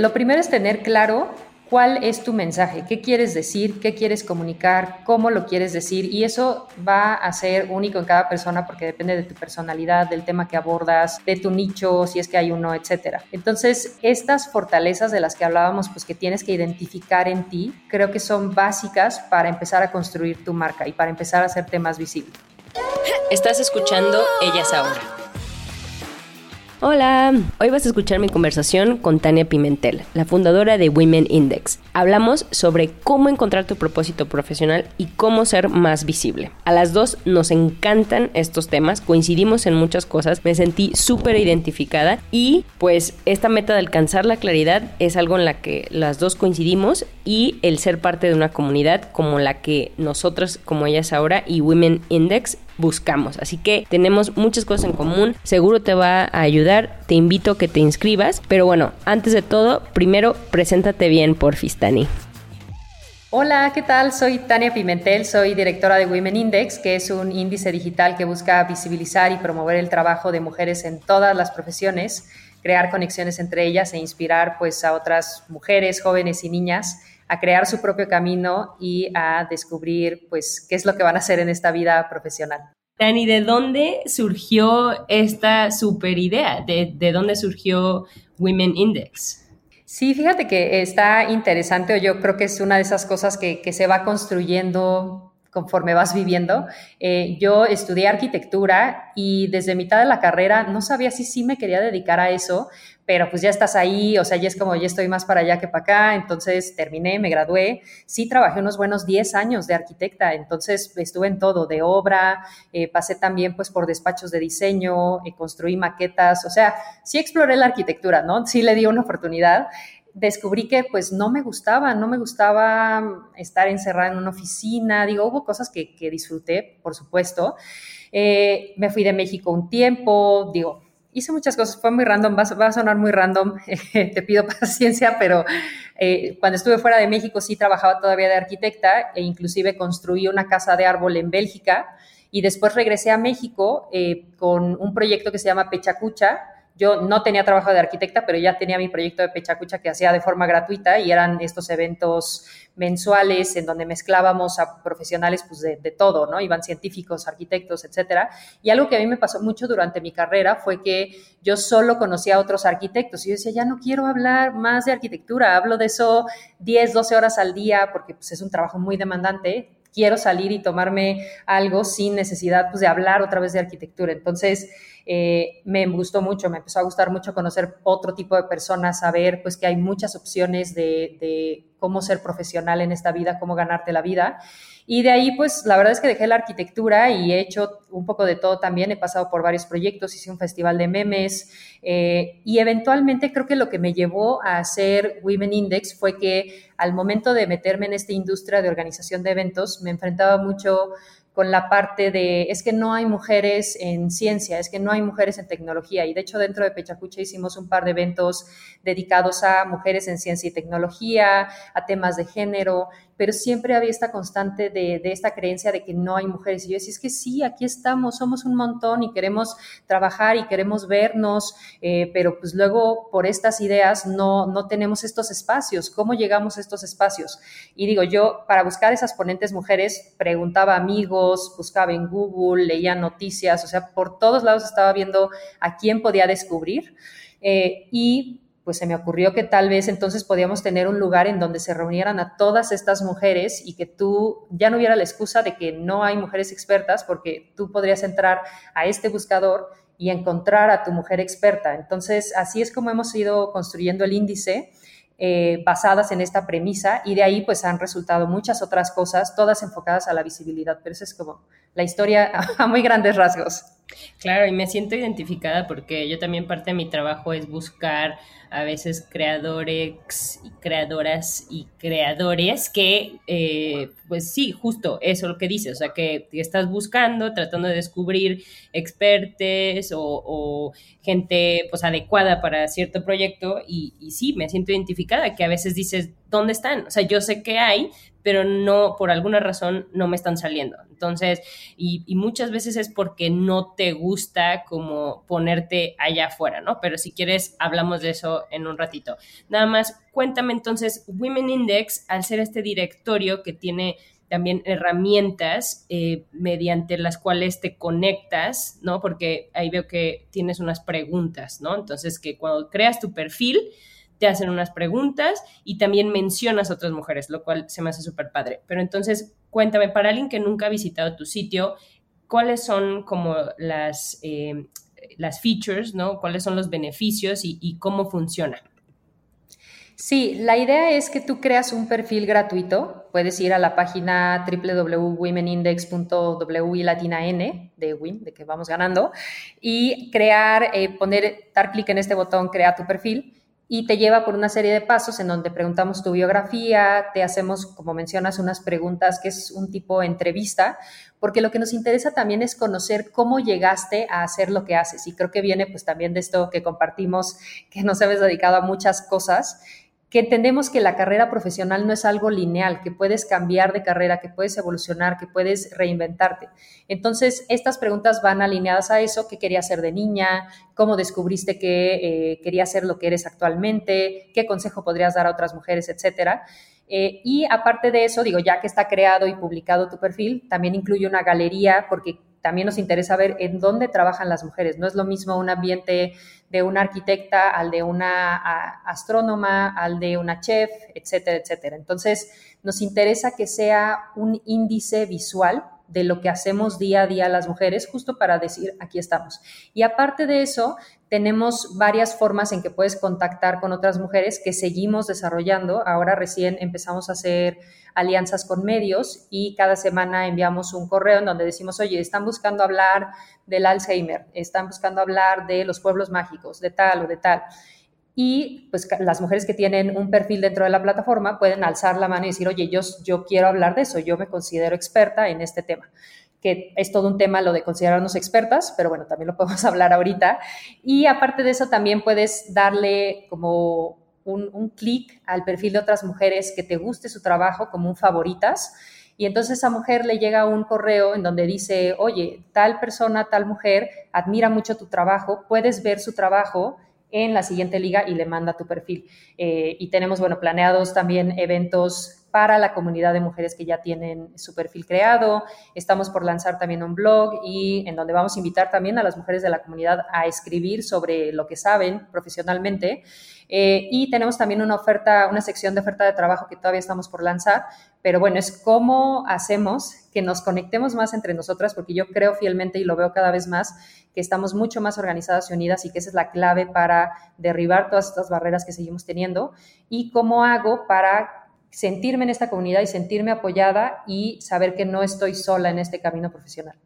Lo primero es tener claro cuál es tu mensaje, qué quieres decir, qué quieres comunicar, cómo lo quieres decir. Y eso va a ser único en cada persona porque depende de tu personalidad, del tema que abordas, de tu nicho, si es que hay uno, etcétera. Entonces, estas fortalezas de las que hablábamos, pues que tienes que identificar en ti, creo que son básicas para empezar a construir tu marca y para empezar a hacerte más visible. Estás escuchando Ellas Ahora. Hola, hoy vas a escuchar mi conversación con Tania Pimentel, la fundadora de Women Index. Hablamos sobre cómo encontrar tu propósito profesional y cómo ser más visible. A las dos nos encantan estos temas, coincidimos en muchas cosas, me sentí súper identificada y pues esta meta de alcanzar la claridad es algo en la que las dos coincidimos y el ser parte de una comunidad como la que nosotros, como ellas ahora y Women Index buscamos. Así que tenemos muchas cosas en común, seguro te va a ayudar, te invito a que te inscribas, pero bueno, antes de todo, primero preséntate bien, por Fistani. Hola, ¿qué tal? Soy Tania Pimentel, soy directora de Women Index, que es un índice digital que busca visibilizar y promover el trabajo de mujeres en todas las profesiones, crear conexiones entre ellas e inspirar pues a otras mujeres, jóvenes y niñas a crear su propio camino y a descubrir pues qué es lo que van a hacer en esta vida profesional. Dani, ¿de dónde surgió esta super idea? ¿De, de dónde surgió Women Index? Sí, fíjate que está interesante, o yo creo que es una de esas cosas que, que se va construyendo conforme vas viviendo. Eh, yo estudié arquitectura y desde mitad de la carrera no sabía si sí me quería dedicar a eso, pero pues ya estás ahí, o sea, ya es como ya estoy más para allá que para acá, entonces terminé, me gradué, sí trabajé unos buenos 10 años de arquitecta, entonces estuve en todo, de obra, eh, pasé también pues por despachos de diseño, eh, construí maquetas, o sea, sí exploré la arquitectura, ¿no? Sí le di una oportunidad, descubrí que pues no me gustaba, no me gustaba estar encerrada en una oficina, digo, hubo cosas que, disfruté, por supuesto. Eh, me fui de México un tiempo, digo, hice muchas cosas, fue muy random, va, a sonar muy random, te pido paciencia, pero eh, cuando estuve fuera de México sí trabajaba todavía de arquitecta e inclusive construí una casa de árbol en Bélgica y después regresé a México eh, con un proyecto que se llama Pechacucha, yo no tenía trabajo de arquitecta, pero ya tenía mi proyecto de Pechacucha que hacía de forma gratuita y eran estos eventos mensuales en donde mezclábamos a profesionales pues, de, todo, ¿no? Iban científicos, arquitectos, etcétera. Y algo que a mí me pasó mucho durante mi carrera fue que yo solo conocía a otros arquitectos y yo decía, ya no quiero hablar más de arquitectura, hablo de eso 10, 12 horas al día porque pues, es un trabajo muy demandante, quiero salir y tomarme algo sin necesidad pues, de hablar otra vez de arquitectura. Entonces, eh, me gustó mucho, me empezó a gustar mucho conocer otro tipo de personas, saber pues que hay muchas opciones de, de cómo ser profesional en esta vida, cómo ganarte la vida. Y de ahí, pues, la verdad es que dejé la arquitectura y he hecho un poco de todo también. He pasado por varios proyectos, hice un festival de memes eh, y eventualmente creo que lo que me llevó a hacer Women Index fue que al momento de meterme en esta industria de organización de eventos, me enfrentaba mucho con la parte de, es que no hay mujeres en ciencia, es que no hay mujeres en tecnología. Y de hecho dentro de Pechacucha hicimos un par de eventos dedicados a mujeres en ciencia y tecnología, a temas de género, pero siempre había esta constante de, de esta creencia de que no hay mujeres. Y yo decía, es que sí, aquí estamos, somos un montón y queremos trabajar y queremos vernos, eh, pero pues luego por estas ideas no, no tenemos estos espacios. ¿Cómo llegamos a estos espacios? Y digo, yo para buscar esas ponentes mujeres preguntaba a amigos, buscaba en Google, leía noticias, o sea, por todos lados estaba viendo a quién podía descubrir. Eh, y pues se me ocurrió que tal vez entonces podíamos tener un lugar en donde se reunieran a todas estas mujeres y que tú ya no hubiera la excusa de que no hay mujeres expertas, porque tú podrías entrar a este buscador y encontrar a tu mujer experta. Entonces, así es como hemos ido construyendo el índice. Eh, basadas en esta premisa y de ahí pues han resultado muchas otras cosas, todas enfocadas a la visibilidad, pero esa es como la historia a muy grandes rasgos. Claro, y me siento identificada porque yo también parte de mi trabajo es buscar a veces creadores y creadoras y creadores que, eh, pues sí, justo eso lo que dice, o sea, que, estás buscando, tratando de descubrir expertes o, gente pues adecuada para cierto proyecto y, y sí, me siento identificada, que a veces dices, ¿dónde están? O sea, yo sé que hay, pero no, por alguna razón, no me están saliendo. Entonces, y, muchas veces es porque no te gusta como ponerte allá afuera, ¿no? Pero si quieres, hablamos de eso en un ratito. Nada más, cuéntame entonces, Women Index, al ser este directorio que tiene también herramientas eh, mediante las cuales te conectas, ¿no? Porque ahí veo que tienes unas preguntas, ¿no? Entonces, que cuando creas tu perfil, te hacen unas preguntas y también mencionas a otras mujeres, lo cual se me hace súper padre. Pero entonces, cuéntame, para alguien que nunca ha visitado tu sitio, ¿cuáles son como las, eh, las features, ¿no? ¿Cuáles son los beneficios y, cómo funciona? Sí, la idea es que tú creas un perfil gratuito. Puedes ir a la página www.womenindex.wi latina n de WIM, de que vamos ganando, y crear, eh, poner, dar clic en este botón, crea tu perfil y te lleva por una serie de pasos en donde preguntamos tu biografía, te hacemos, como mencionas, unas preguntas que es un tipo de entrevista, porque lo que nos interesa también es conocer cómo llegaste a hacer lo que haces. Y creo que viene pues también de esto que compartimos, que nos habéis dedicado a muchas cosas que entendemos que la carrera profesional no es algo lineal, que puedes cambiar de carrera, que puedes evolucionar, que puedes reinventarte. Entonces, estas preguntas van alineadas a eso, qué querías ser de niña, cómo descubriste que eh, querías ser lo que eres actualmente, qué consejo podrías dar a otras mujeres, etcétera. Eh, y aparte de eso, digo, ya que está creado y publicado tu perfil, también incluye una galería porque también nos interesa ver en dónde trabajan las mujeres. No es lo mismo un ambiente de una arquitecta al de una astrónoma, al de una chef, etcétera, etcétera. Entonces, nos interesa que sea un índice visual de lo que hacemos día a día las mujeres, justo para decir, aquí estamos. Y aparte de eso, tenemos varias formas en que puedes contactar con otras mujeres que seguimos desarrollando. Ahora recién empezamos a hacer alianzas con medios y cada semana enviamos un correo en donde decimos, oye, están buscando hablar del Alzheimer, están buscando hablar de los pueblos mágicos, de tal o de tal. Y pues las mujeres que tienen un perfil dentro de la plataforma pueden alzar la mano y decir, oye, yo, yo quiero hablar de eso, yo me considero experta en este tema que es todo un tema lo de considerarnos expertas, pero bueno, también lo podemos hablar ahorita. Y aparte de eso, también puedes darle como un, clic al perfil de otras mujeres que te guste su trabajo como un favoritas. Y entonces esa mujer le llega un correo en donde dice, oye, tal persona, tal mujer admira mucho tu trabajo, puedes ver su trabajo en la siguiente liga y le manda tu perfil. Eh, y tenemos, bueno, planeados también eventos para la comunidad de mujeres que ya tienen su perfil creado. Estamos por lanzar también un blog y en donde vamos a invitar también a las mujeres de la comunidad a escribir sobre lo que saben profesionalmente. Eh, y tenemos también una oferta, una sección de oferta de trabajo que todavía estamos por lanzar, pero bueno, es cómo hacemos que nos conectemos más entre nosotras, porque yo creo fielmente y lo veo cada vez más, que estamos mucho más organizadas y unidas y que esa es la clave para derribar todas estas barreras que seguimos teniendo. Y cómo hago para sentirme en esta comunidad y sentirme apoyada y saber que no estoy sola en este camino profesional.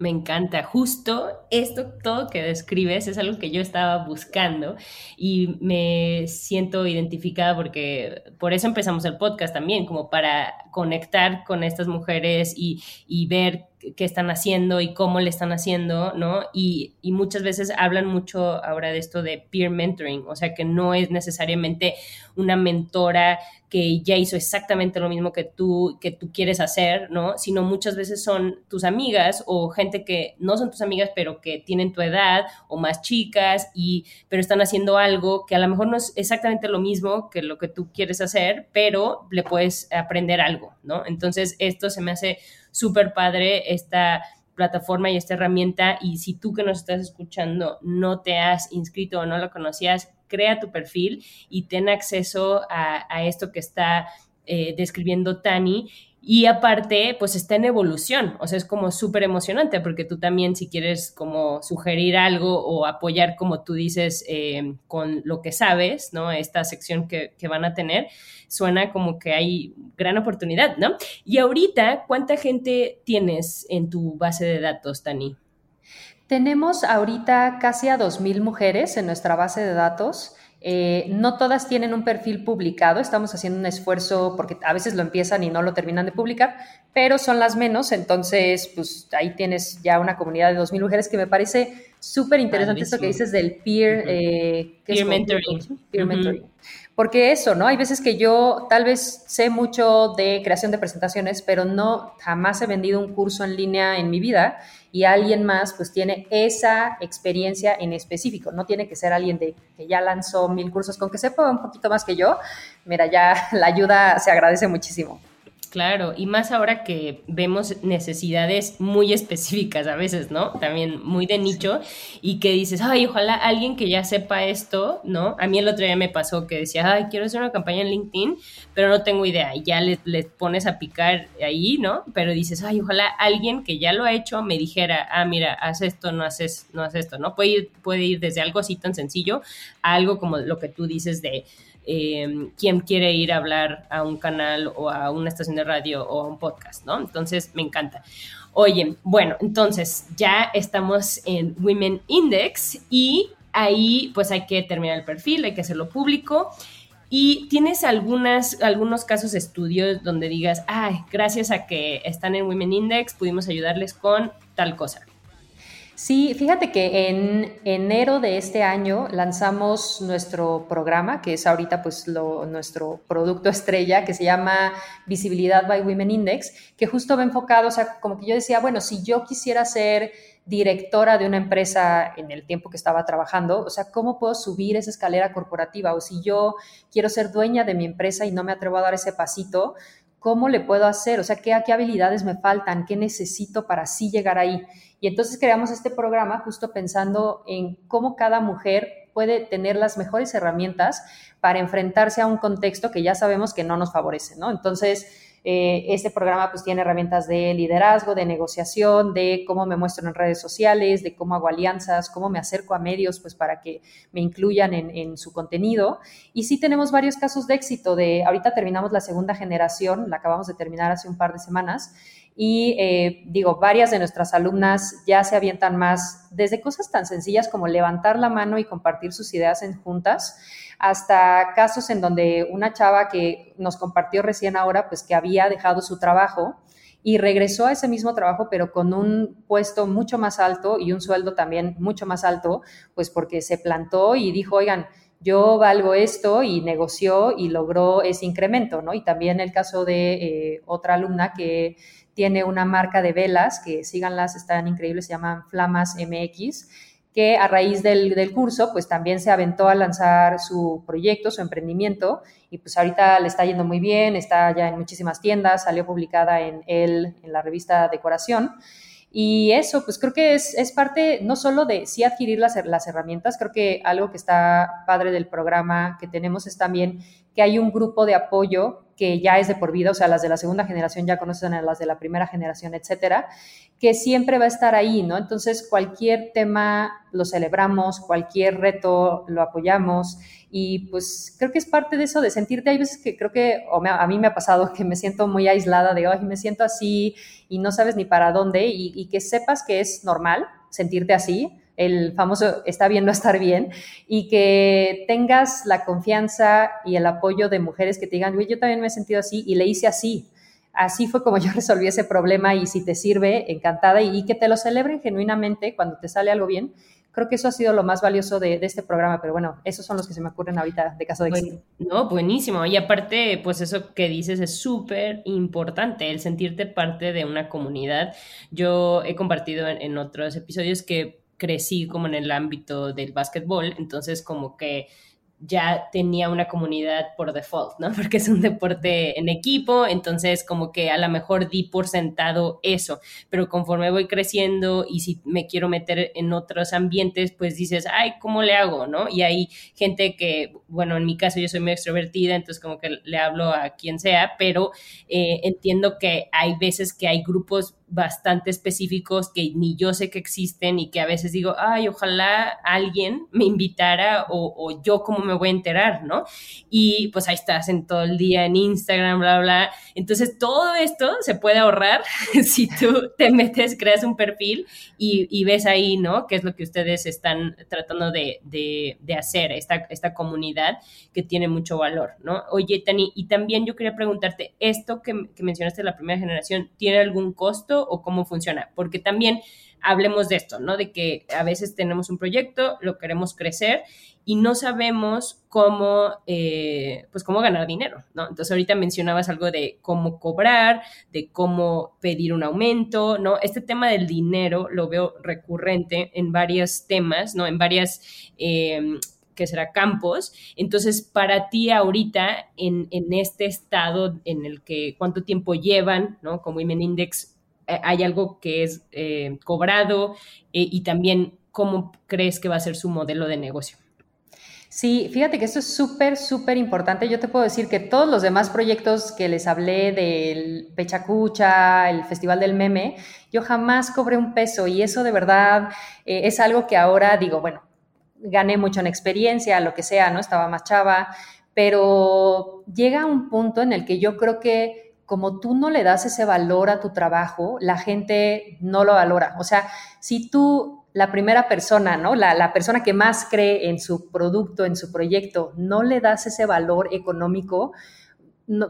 Me encanta. Justo esto, todo que describes es algo que yo estaba buscando y me siento identificada porque por eso empezamos el podcast también, como para conectar con estas mujeres y, y ver qué están haciendo y cómo le están haciendo, ¿no? Y, y, muchas veces hablan mucho ahora de esto de peer mentoring, o sea, que no es necesariamente una mentora que ya hizo exactamente lo mismo que tú, que tú quieres hacer, ¿no? Sino muchas veces son tus amigas o gente que no son tus amigas, pero que tienen tu edad o más chicas, y, pero están haciendo algo que a lo mejor no es exactamente lo mismo que lo que tú quieres hacer, pero le puedes aprender algo, ¿no? Entonces, esto se me hace súper padre esta plataforma y esta herramienta. Y si tú que nos estás escuchando no te has inscrito o no lo conocías, crea tu perfil y ten acceso a, esto que está eh, describiendo Tani y aparte, pues está en evolución, o sea, es como súper emocionante porque tú también si quieres como sugerir algo o apoyar, como tú dices, eh, con lo que sabes, ¿no? Esta sección que, que, van a tener, suena como que hay gran oportunidad, ¿no? Y ahorita, ¿cuánta gente tienes en tu base de datos, Tani? Tenemos ahorita casi a 2.000 mujeres en nuestra base de datos. Eh, no todas tienen un perfil publicado, estamos haciendo un esfuerzo porque a veces lo empiezan y no lo terminan de publicar, pero son las menos, entonces pues ahí tienes ya una comunidad de 2.000 mujeres que me parece súper interesante esto que dices del peer, eh, peer, mentoring. peer mentoring. Porque eso, ¿no? Hay veces que yo tal vez sé mucho de creación de presentaciones, pero no jamás he vendido un curso en línea en mi vida y alguien más pues tiene esa experiencia en específico. No tiene que ser alguien de, que ya lanzó mil cursos, con que sepa un poquito más que yo. Mira, ya la ayuda se agradece muchísimo. Claro, y más ahora que vemos necesidades muy específicas a veces, ¿no? También muy de nicho y que dices, ay, ojalá alguien que ya sepa esto, ¿no? A mí el otro día me pasó que decía, ay, quiero hacer una campaña en LinkedIn, pero no tengo idea. Y ya le, pones a picar ahí, ¿no? Pero dices, ay, ojalá alguien que ya lo ha hecho me dijera, ah, mira, haz esto, no haces, no haces esto, ¿no? Puede ir, puede ir desde algo así tan sencillo a algo como lo que tú dices de eh, quién quiere ir a hablar a un canal o a una estación de radio o a un podcast, ¿no? Entonces, me encanta. Oye, bueno, entonces ya estamos en Women Index y ahí pues hay que terminar el perfil, hay que hacerlo público. ¿Y tienes algunas, algunos casos de estudios donde digas, ay, gracias a que están en Women Index pudimos ayudarles con tal cosa? Sí, fíjate que en enero de este año lanzamos nuestro programa, que es ahorita pues nuestro producto estrella, que se llama Visibilidad by Women Index, que justo va enfocado, o sea, como que yo decía, bueno, si yo quisiera ser directora de una empresa en el tiempo que estaba trabajando, o sea, ¿cómo puedo subir esa escalera corporativa? O si yo quiero ser dueña de mi empresa y no me atrevo a dar ese pasito, ¿cómo le puedo hacer? O sea, ¿qué, qué habilidades me faltan? ¿Qué necesito para así llegar ahí? Y entonces creamos este programa justo pensando en cómo cada mujer puede tener las mejores herramientas para enfrentarse a un contexto que ya sabemos que no nos favorece, ¿no? Entonces, eh, este programa pues tiene herramientas de liderazgo, de negociación, de cómo me muestro en redes sociales, de cómo hago alianzas, cómo me acerco a medios pues para que me incluyan en, en su contenido. Y sí tenemos varios casos de éxito de, ahorita terminamos la segunda generación, la acabamos de terminar hace un par de semanas, y eh, digo, varias de nuestras alumnas ya se avientan más desde cosas tan sencillas como levantar la mano y compartir sus ideas en juntas, hasta casos en donde una chava que nos compartió recién ahora, pues que había dejado su trabajo y regresó a ese mismo trabajo, pero con un puesto mucho más alto y un sueldo también mucho más alto, pues porque se plantó y dijo, oigan, yo valgo esto y negoció y logró ese incremento, ¿no? Y también el caso de eh, otra alumna que tiene una marca de velas, que síganlas, están increíbles, se llaman Flamas MX, que a raíz del, curso, pues también se aventó a lanzar su proyecto, su emprendimiento, y pues ahorita le está yendo muy bien, está ya en muchísimas tiendas, salió publicada en él, en la revista Decoración. Y eso, pues creo que es, es parte no solo de sí adquirir las, las herramientas, creo que algo que está padre del programa que tenemos es también que hay un grupo de apoyo que ya es de por vida, o sea, las de la segunda generación ya conocen a las de la primera generación, etcétera, que siempre va a estar ahí, ¿no? Entonces, cualquier tema lo celebramos, cualquier reto lo apoyamos y pues creo que es parte de eso, de sentirte, hay veces que creo que, a mí me ha pasado que me siento muy aislada de, ay, me siento así y no sabes ni para dónde y que sepas que es normal sentirte así, el famoso está bien no estar bien, y que tengas la confianza y el apoyo de mujeres que te digan, yo también me he sentido así y le hice así. Así fue como yo resolví ese problema y si te sirve, encantada, y, que te lo celebren genuinamente cuando te sale algo bien. Creo que eso ha sido lo más valioso de, este programa, pero bueno, esos son los que se me ocurren ahorita de caso de éxito. no, buenísimo. Y aparte, pues eso que dices es súper importante, el sentirte parte de una comunidad. Yo he compartido en otros episodios que crecí como en el ámbito del básquetbol, entonces como que ya tenía una comunidad por default, ¿no? Porque es un deporte en equipo, entonces como que a lo mejor di por sentado eso, pero conforme voy creciendo y si me quiero meter en otros ambientes, pues dices, ay, ¿cómo le hago, no? Y hay gente que, bueno, en mi caso yo soy muy extrovertida, entonces como que le hablo a quien sea, pero eh, entiendo que hay veces que hay grupos bastante específicos que ni yo sé que existen y que a veces digo, ay, ojalá alguien me invitara o, yo cómo me voy a enterar, ¿no? Y pues ahí estás en todo el día en Instagram, bla, bla. Entonces todo esto se puede ahorrar si tú te metes, creas un perfil y, ves ahí, ¿no? ¿Qué es lo que ustedes están tratando de, hacer, esta, esta comunidad que tiene mucho valor, ¿no? Oye, Tani, y también yo quería preguntarte, ¿esto que, que mencionaste de la primera generación tiene algún costo o cómo funciona? Porque también hablemos de esto, ¿no? De que a veces tenemos un proyecto, lo queremos crecer y no sabemos cómo, eh, pues cómo ganar dinero, ¿no? Entonces ahorita mencionabas algo de cómo cobrar, de cómo pedir un aumento, ¿no? Este tema del dinero lo veo recurrente en varios temas, ¿no? En varias... Eh, que será campos. Entonces, para ti ahorita, en, en, este estado en el que cuánto tiempo llevan, ¿no? Como Women Index, hay algo que es eh, cobrado eh, y también cómo crees que va a ser su modelo de negocio. Sí, fíjate que esto es súper, súper importante. Yo te puedo decir que todos los demás proyectos que les hablé del Pechacucha, el Festival del Meme, yo jamás cobré un peso y eso de verdad es algo que ahora digo, bueno, gané mucho en experiencia, lo que sea, ¿no? Estaba más chava, pero llega un punto en el que yo creo que como tú no le das ese valor a tu trabajo, la gente no lo valora. O sea, si tú, la primera persona, ¿no? La, la persona que más cree en su producto, en su proyecto, no le das ese valor económico,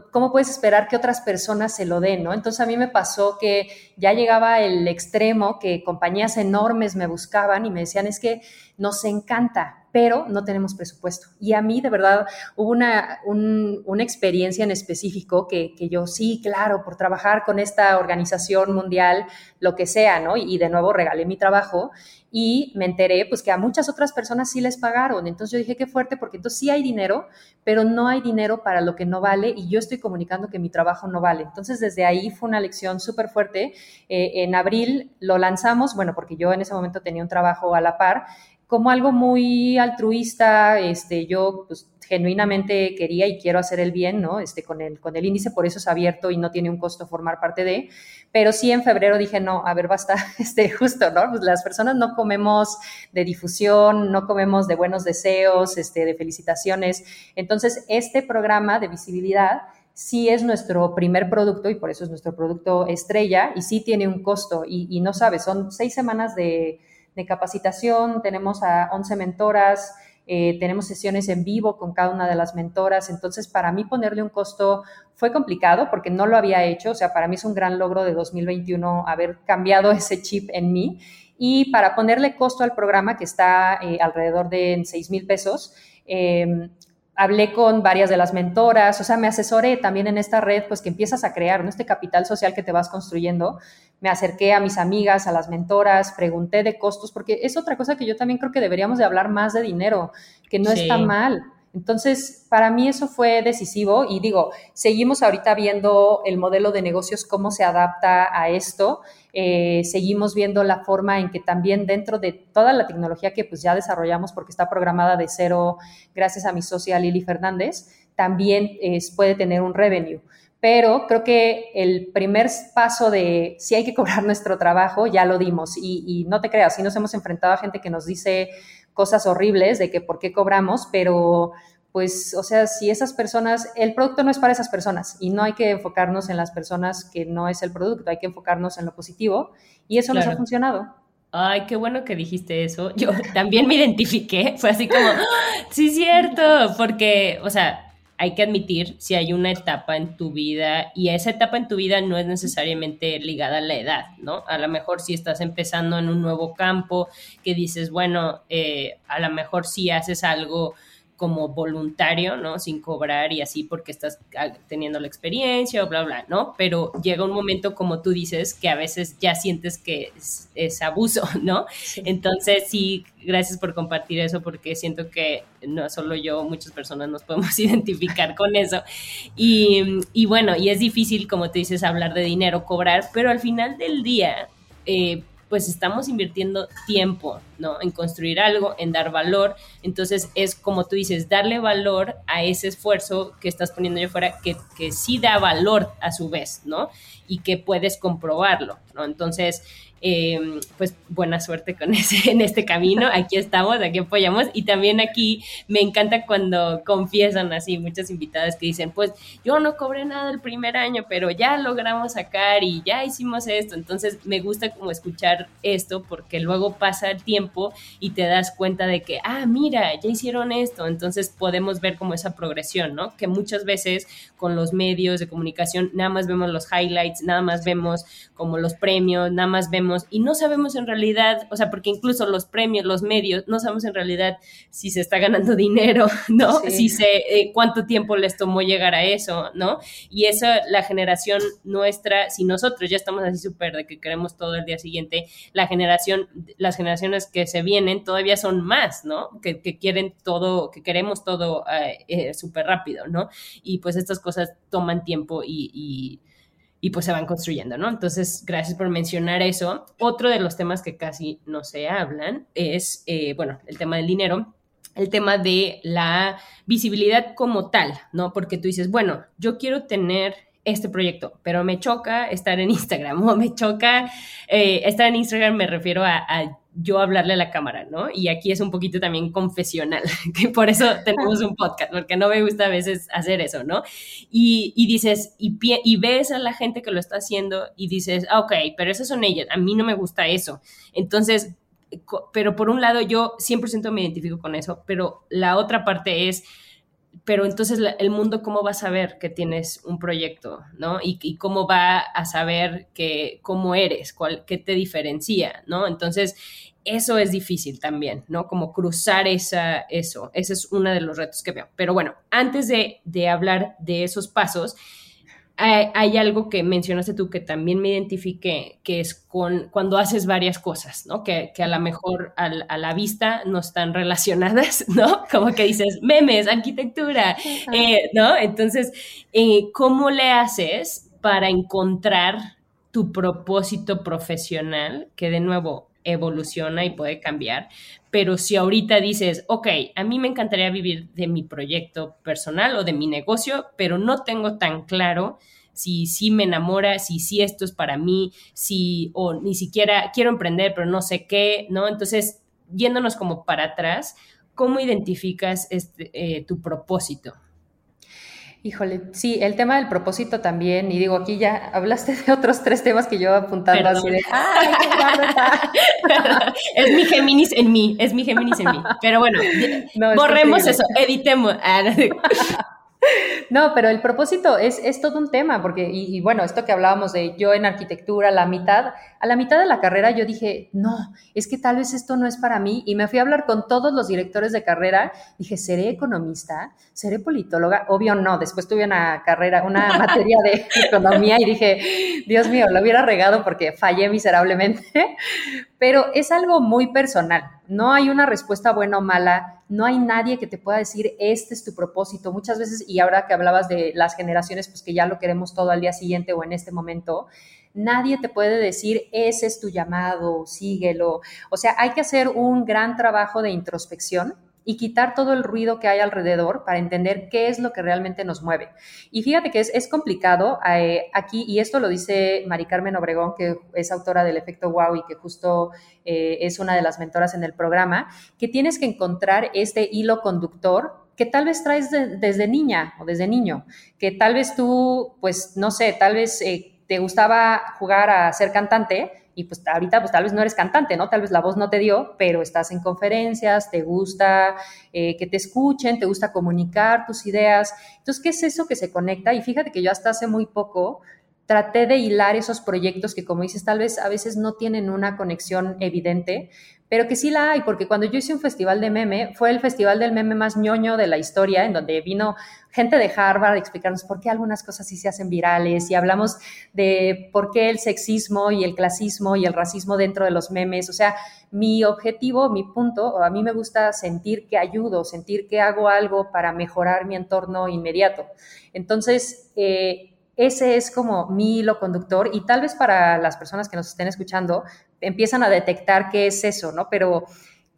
¿cómo puedes esperar que otras personas se lo den? ¿no? Entonces a mí me pasó que ya llegaba el extremo que compañías enormes me buscaban y me decían, es que nos encanta, pero no tenemos presupuesto. Y a mí, de verdad, hubo una, una experiencia en específico que, que, yo sí, claro, por trabajar con esta organización mundial, lo que sea, ¿no? Y, de nuevo regalé mi trabajo y me enteré pues que a muchas otras personas sí les pagaron. Entonces yo dije, qué fuerte, porque entonces sí hay dinero, pero no hay dinero para lo que no vale y yo estoy comunicando que mi trabajo no vale. Entonces desde ahí fue una lección súper fuerte. Eh, en abril lo lanzamos, bueno, porque yo en ese momento tenía un trabajo a la par como algo muy altruista, este, yo pues, genuinamente quería y quiero hacer el bien, ¿no? Este, con, el, con el índice, por eso es abierto y no tiene un costo formar parte de, pero sí en febrero dije, no, a ver, basta, este, justo, ¿no? Pues las personas no comemos de difusión, no comemos de buenos deseos, este, de felicitaciones, entonces este programa de visibilidad sí es nuestro primer producto y por eso es nuestro producto estrella y sí tiene un costo y, y no sabes, son seis semanas de de capacitación, tenemos a 11 mentoras, eh, tenemos sesiones en vivo con cada una de las mentoras, entonces para mí ponerle un costo fue complicado porque no lo había hecho, o sea, para mí es un gran logro de 2021 haber cambiado ese chip en mí y para ponerle costo al programa que está eh, alrededor de 6 mil pesos, eh, hablé con varias de las mentoras, o sea, me asesoré también en esta red, pues que empiezas a crear. Este capital social que te vas construyendo. Me acerqué a mis amigas, a las mentoras, pregunté de costos, porque es otra cosa que yo también creo que deberíamos de hablar más de dinero, que no está mal. Entonces, para mí eso fue decisivo y digo, seguimos ahorita viendo el modelo de negocios, cómo se adapta a esto. Eh, seguimos viendo la forma en que también dentro de toda la tecnología que pues ya desarrollamos porque está programada de cero gracias a mi socia Lili Fernández, también puede tener un revenue. Pero creo que el primer paso de si hay que cobrar nuestro trabajo ya lo dimos y, y no te creas, si nos hemos enfrentado a gente que nos dice cosas horribles de que por qué cobramos, pero pues, o sea, si esas personas, el producto no es para esas personas y no hay que enfocarnos en las personas que no es el producto, hay que enfocarnos en lo positivo y eso nos ha funcionado. Ay, qué bueno que dijiste eso. Yo también me identifiqué, fue así como, ¡Ah! sí, cierto, porque, o sea, hay que admitir si hay una etapa en tu vida y esa etapa en tu vida no es necesariamente ligada a la edad, ¿no? A lo mejor si estás empezando en un nuevo campo, que dices, bueno, eh, a lo mejor si haces algo como voluntario, ¿no? Sin cobrar y así porque estás ah, teniendo la experiencia o bla, bla, ¿no? Pero llega un momento, como tú dices, que a veces ya sientes que es, abuso, ¿no? Entonces, sí, gracias por compartir eso porque siento que no solo yo, muchas personas nos podemos identificar con eso. Y, y bueno, y es difícil, como tú dices, hablar de dinero, cobrar, pero al final del día... Eh, pues estamos invirtiendo tiempo, ¿no? En construir algo, en dar valor. Entonces es como tú dices, darle valor a ese esfuerzo que estás poniendo yo fuera, que, que sí da valor a su vez, ¿no? Y que puedes comprobarlo, ¿no? Entonces, Em, pues buena suerte con ese, en este camino. Aquí estamos, aquí apoyamos. Y también aquí me encanta cuando confiesan así muchas invitadas que dicen, pues yo no cobré nada el primer año, pero ya logramos sacar y ya hicimos esto. Entonces me gusta como escuchar esto porque luego pasa el tiempo y te das cuenta de que, ah, mira, ya hicieron esto. Entonces podemos ver como esa progresión, ¿no? Que muchas veces con los medios de comunicación nada más vemos los highlights, nada más vemos como los premios, nada más vemos y no sabemos en realidad, o sea, porque incluso los premios, los medios, no sabemos en realidad si se está ganando dinero, ¿no? Si se, eh, cuánto tiempo les tomó llegar a eso, ¿no? Y eso, la generación nuestra, si nosotros ya estamos así súper de que queremos todo el día siguiente, la generación, las generaciones que se vienen todavía son más, ¿no? Que, quieren todo, que queremos todo eh, eh, súper rápido, ¿no? Y pues estas cosas toman tiempo y y pues se van construyendo, ¿no? Entonces, gracias por mencionar eso. Otro de los temas que casi no se hablan es, eh, bueno, el tema del dinero, el tema de la visibilidad como tal, ¿no? Porque tú dices, bueno, yo quiero tener este proyecto, pero me choca estar en Instagram o me choca eh, estar en Instagram, me refiero a yo hablarle a la cámara, ¿no? Y aquí es un poquito también confesional, que por eso tenemos un podcast, porque no me gusta a veces hacer eso, ¿no? Y, y dices, y, y, ves a la gente que lo está haciendo y dices, ah, ok, pero esas son ellas, a mí no me gusta eso. Entonces, pero por un lado yo 100% me identifico con eso, pero la otra parte es pero entonces el mundo cómo va a saber que tienes un proyecto, ¿no? Y, cómo va a saber que cómo eres, cuál, qué te diferencia, ¿no? Entonces, eso es difícil también, ¿no? Como cruzar esa, eso. Ese es uno de los retos que veo. Pero bueno, antes de, de hablar de esos pasos, hay, algo que mencionaste tú que también me identifique, que es con cuando haces varias cosas, ¿no? Que, a lo mejor a la vista no están relacionadas, ¿no? Como que dices, memes, arquitectura, eh, ¿no? Entonces, eh, ¿cómo le haces para encontrar tu propósito profesional? Que de nuevo, evoluciona y puede cambiar, pero si ahorita dices, ok, a mí me encantaría vivir de mi proyecto personal o de mi negocio, pero no tengo tan claro si sí me enamora, si sí esto es para mí, si o ni siquiera quiero emprender, pero no sé qué, ¿no? Entonces, yéndonos como para atrás, ¿cómo identificas este, eh, tu propósito? Híjole, sí, el tema del propósito también, y digo, aquí ya hablaste de otros tres temas que yo apuntando así de, es mi Géminis en mí, es mi Géminis en mí. Pero bueno, borremos eso, editemos. No, pero el propósito es, es todo un tema, porque, y, y, bueno, esto que hablábamos de yo en arquitectura, la mitad, a la mitad de la carrera yo dije, no, es que tal vez esto no es para mí, y me fui a hablar con todos los directores de carrera, dije, ¿seré economista? ¿Seré politóloga? Obvio no, después tuve una carrera, una materia de economía y dije, Dios mío, lo hubiera regado porque fallé miserablemente, pero es algo muy personal. No hay una respuesta buena o mala, no hay nadie que te pueda decir, este es tu propósito. Muchas veces, y ahora que hablabas de las generaciones, pues que ya lo queremos todo al día siguiente o en este momento, nadie te puede decir, ese es tu llamado, síguelo. O sea, hay que hacer un gran trabajo de introspección y quitar todo el ruido que hay alrededor para entender qué es lo que realmente nos mueve. Y fíjate que es, complicado eh, aquí, y esto lo dice Mari Carmen Obregón, que es autora del efecto wow y que justo eh, es una de las mentoras en el programa, que tienes que encontrar este hilo conductor que tal vez traes desde niña o desde niño, que tal vez tú, pues no sé, tal vez eh, te gustaba jugar a ser cantante y pues ahorita pues tal vez no eres cantante, ¿no? Tal vez la voz no te dio, pero estás en conferencias, te gusta eh, que te escuchen, te gusta comunicar tus ideas. Entonces, ¿qué es eso que se conecta? Y fíjate que yo hasta hace muy poco traté de hilar esos proyectos que, como dices, tal vez a veces no tienen una conexión evidente, pero que sí la hay, porque cuando yo hice un festival de meme, fue el festival del meme más ñoño de la historia, en donde vino gente de Harvard explicarnos por qué algunas cosas sí se hacen virales y hablamos de por qué el sexismo y el clasismo y el racismo dentro de los memes. O sea, mi objetivo, mi punto, a mí me gusta sentir que ayudo, sentir que hago algo para mejorar mi entorno inmediato. Entonces, eh, ese es como mi hilo conductor y tal vez para las personas que nos estén escuchando empiezan a detectar qué es eso, ¿no? Pero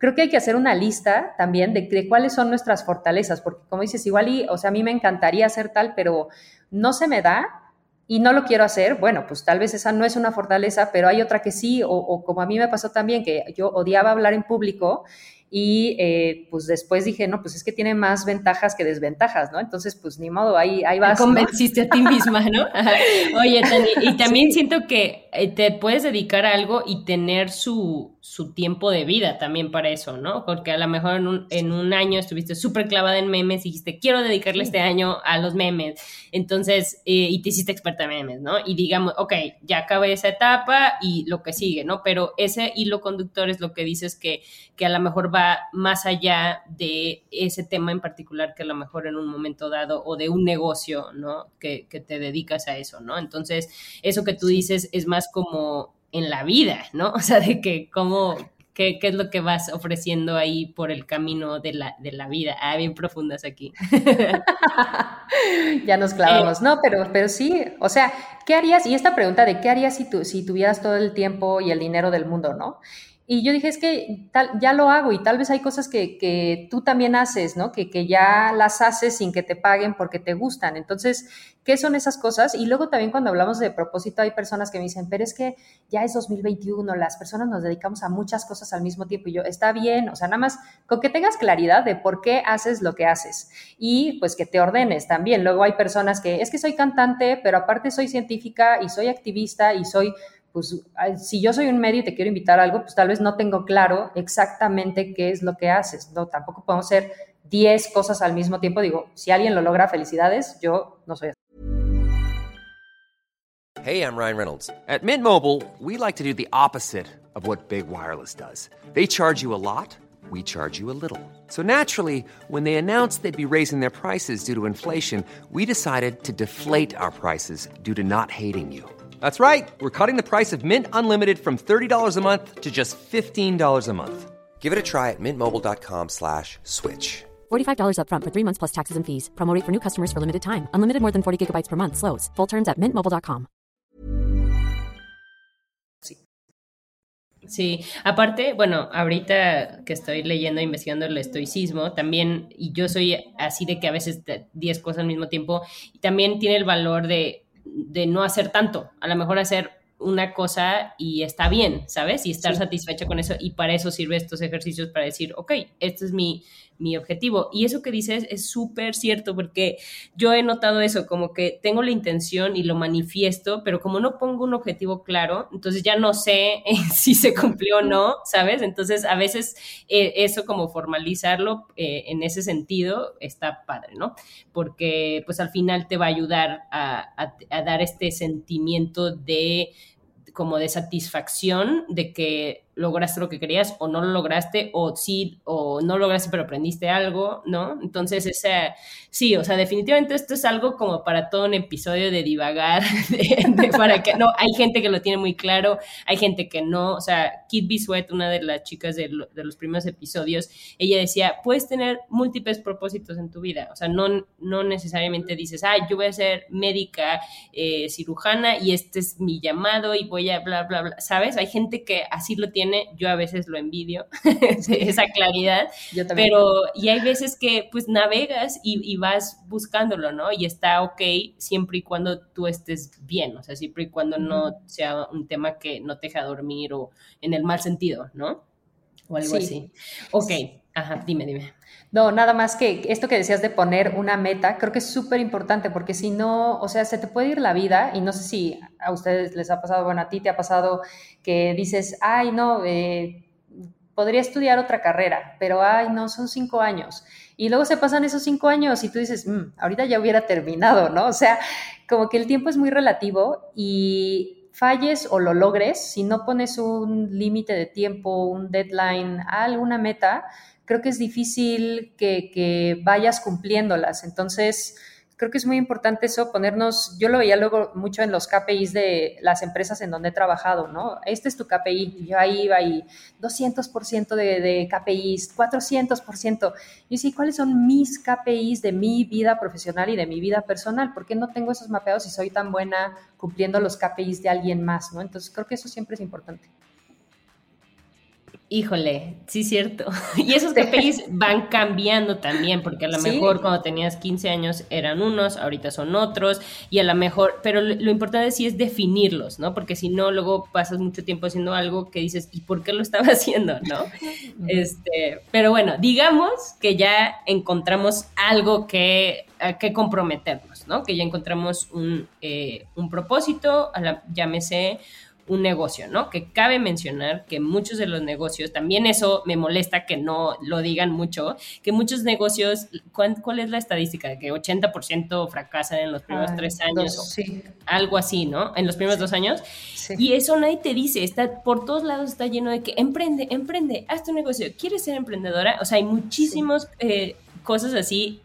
creo que hay que hacer una lista también de, de, cuáles son nuestras fortalezas, porque como dices, igual y, o sea, a mí me encantaría hacer tal, pero no se me da y no lo quiero hacer, bueno, pues tal vez esa no es una fortaleza, pero hay otra que sí, o, como a mí me pasó también, que yo odiaba hablar en público y eh, pues después dije, no, pues es que tiene más ventajas que desventajas, ¿no? Entonces, pues ni modo, ahí, ahí vas. Te convenciste a ti misma, ¿no? Oye, y también siento que eh, te puedes dedicar a algo y tener su, su tiempo de vida también para eso, ¿no? Porque a lo mejor en un, en un año estuviste súper clavada en memes y dijiste, quiero dedicarle este año a los memes. Entonces, eh, y te hiciste experta en memes, ¿no? Y digamos, ok, ya acabé esa etapa y lo que sigue, ¿no? Pero ese hilo conductor es lo que dices que, que a lo mejor va más allá de ese tema en particular que a lo mejor en un momento dado o de un negocio, ¿no? Que, que te dedicas a eso, ¿no? Entonces, eso que tú dices es más como en la vida, ¿no? O sea, de que cómo, qué, qué es lo que vas ofreciendo ahí por el camino de la, de la vida. Ah, bien profundas aquí. ya nos clavamos, no, pero, pero sí, o sea, ¿qué harías? Y esta pregunta de qué harías si, tú, si tuvieras todo el tiempo y el dinero del mundo, ¿no? Y yo dije, es que tal, ya lo hago y tal vez hay cosas que, que tú también haces, ¿no? Que, que, ya las haces sin que te paguen porque te gustan. Entonces, ¿qué son esas cosas? Y luego también cuando hablamos de propósito hay personas que me dicen, pero es que ya es 2021, las personas nos dedicamos a muchas cosas al mismo tiempo. Y yo, está bien, o sea, nada más con que tengas claridad de por qué haces lo que haces y pues que te ordenes también. Luego hay personas que, es que soy cantante, pero aparte soy científica y soy activista y soy pues si yo soy un medio y te quiero invitar a algo, pues tal vez no tengo claro exactamente qué es lo que haces. No, tampoco podemos hacer 10 cosas al mismo tiempo. Digo, si alguien lo logra, felicidades, yo no soy así. Hey, I'm Ryan Reynolds. At Mint Mobile, we like to do the opposite of what Big Wireless does. They charge you a lot, we charge you a little. So naturally, when they announced they'd be raising their prices due to inflation, we decided to deflate our prices due to not hating you. That's right. We're cutting the price of Mint Unlimited from $30 a month to just $15 a month. Give it a try at mintmobile.com slash switch. $45 up front for three months plus taxes and fees. Promo for new customers for limited time. Unlimited more than 40 gigabytes per month. Slows. Full terms at mintmobile.com. Sí. Sí, aparte, bueno, ahorita que estoy leyendo e investigando el estoicismo, también, y yo soy así de que a veces 10 cosas al mismo tiempo, y también tiene el valor de de no hacer tanto, a lo mejor hacer una cosa y está bien, ¿sabes? Y estar satisfecha con eso y para eso sirve estos ejercicios para decir, ok, este es mi, mi objetivo. Y eso que dices es súper cierto porque yo he notado eso, como que tengo la intención y lo manifiesto, pero como no pongo un objetivo claro, entonces ya no sé si se cumplió o no, ¿sabes? Entonces a veces eh, eso como formalizarlo eh, en ese sentido está padre, ¿no? Porque pues al final te va a ayudar a dar este sentimiento de como de satisfacción de que lograste lo que querías o no lo lograste o sí o no lograste pero aprendiste algo, ¿no? Entonces, ese, sí, o sea, definitivamente esto es algo como para todo un episodio de divagar, para que, no, hay gente que lo tiene muy claro, hay gente que no, o sea, Kit Bisuet, una de las chicas de, los primeros episodios, ella decía, puedes tener múltiples propósitos en tu vida, o sea, no, no necesariamente dices, ah, yo voy a ser médica, eh, cirujana y este es mi llamado y voy a bla, bla, bla, ¿sabes? Hay gente que así lo tiene yo a veces lo envidio, esa claridad, pero y hay veces que pues navegas y, vas buscándolo, ¿no? Y está ok siempre y cuando tú estés bien, o sea, siempre y cuando no sea un tema que no te deja dormir o en el mal sentido, ¿no? O algo así. Ok, ajá, dime, dime. No, nada más que esto que decías de poner una meta, creo que es súper importante porque si no, o sea, se te puede ir la vida y no sé si a ustedes les ha pasado, bueno, a ti te ha pasado que dices, ay, no, eh, podría estudiar otra carrera, pero ay, no, son cinco años. Y luego se pasan esos cinco años y tú dices, mm, ahorita ya hubiera terminado, ¿no? O sea, como que el tiempo es muy relativo y falles o lo logres, si no pones un límite de tiempo, un deadline alguna meta, creo que es difícil que, vayas cumpliéndolas. Entonces, creo que es muy importante eso, ponernos, yo lo veía luego mucho en los KPIs de las empresas en donde he trabajado, ¿no? Este es tu KPI, yo ahí iba y 200% de, de KPIs, 400%. Y sí, ¿cuáles son mis KPIs de mi vida profesional y de mi vida personal? ¿Por qué no tengo esos mapeados y soy tan buena cumpliendo los KPIs de alguien más, ¿no? Entonces creo que eso siempre es importante. Híjole, sí, cierto. Y esos KPIs van cambiando también, porque a lo mejor cuando tenías 15 años eran unos, ahorita son otros, y a lo mejor, pero lo importante sí es definirlos, ¿no? Porque si no, luego pasas mucho tiempo haciendo algo que dices, ¿y por qué lo estaba haciendo, no? Este, pero bueno, digamos que ya encontramos algo que, que comprometernos, ¿no? Que ya encontramos un, eh, un propósito, a la, llámese un negocio, ¿no? Que cabe mencionar que muchos de los negocios, también eso me molesta que no lo digan mucho, que muchos negocios, ¿cuál, es la estadística? Que 80% fracasan en los primeros tres años, algo así, ¿no? En los primeros dos años. Y eso nadie te dice, está por todos lados está lleno de que emprende, emprende, haz tu negocio, ¿quieres ser emprendedora? O sea, hay muchísimas eh, cosas así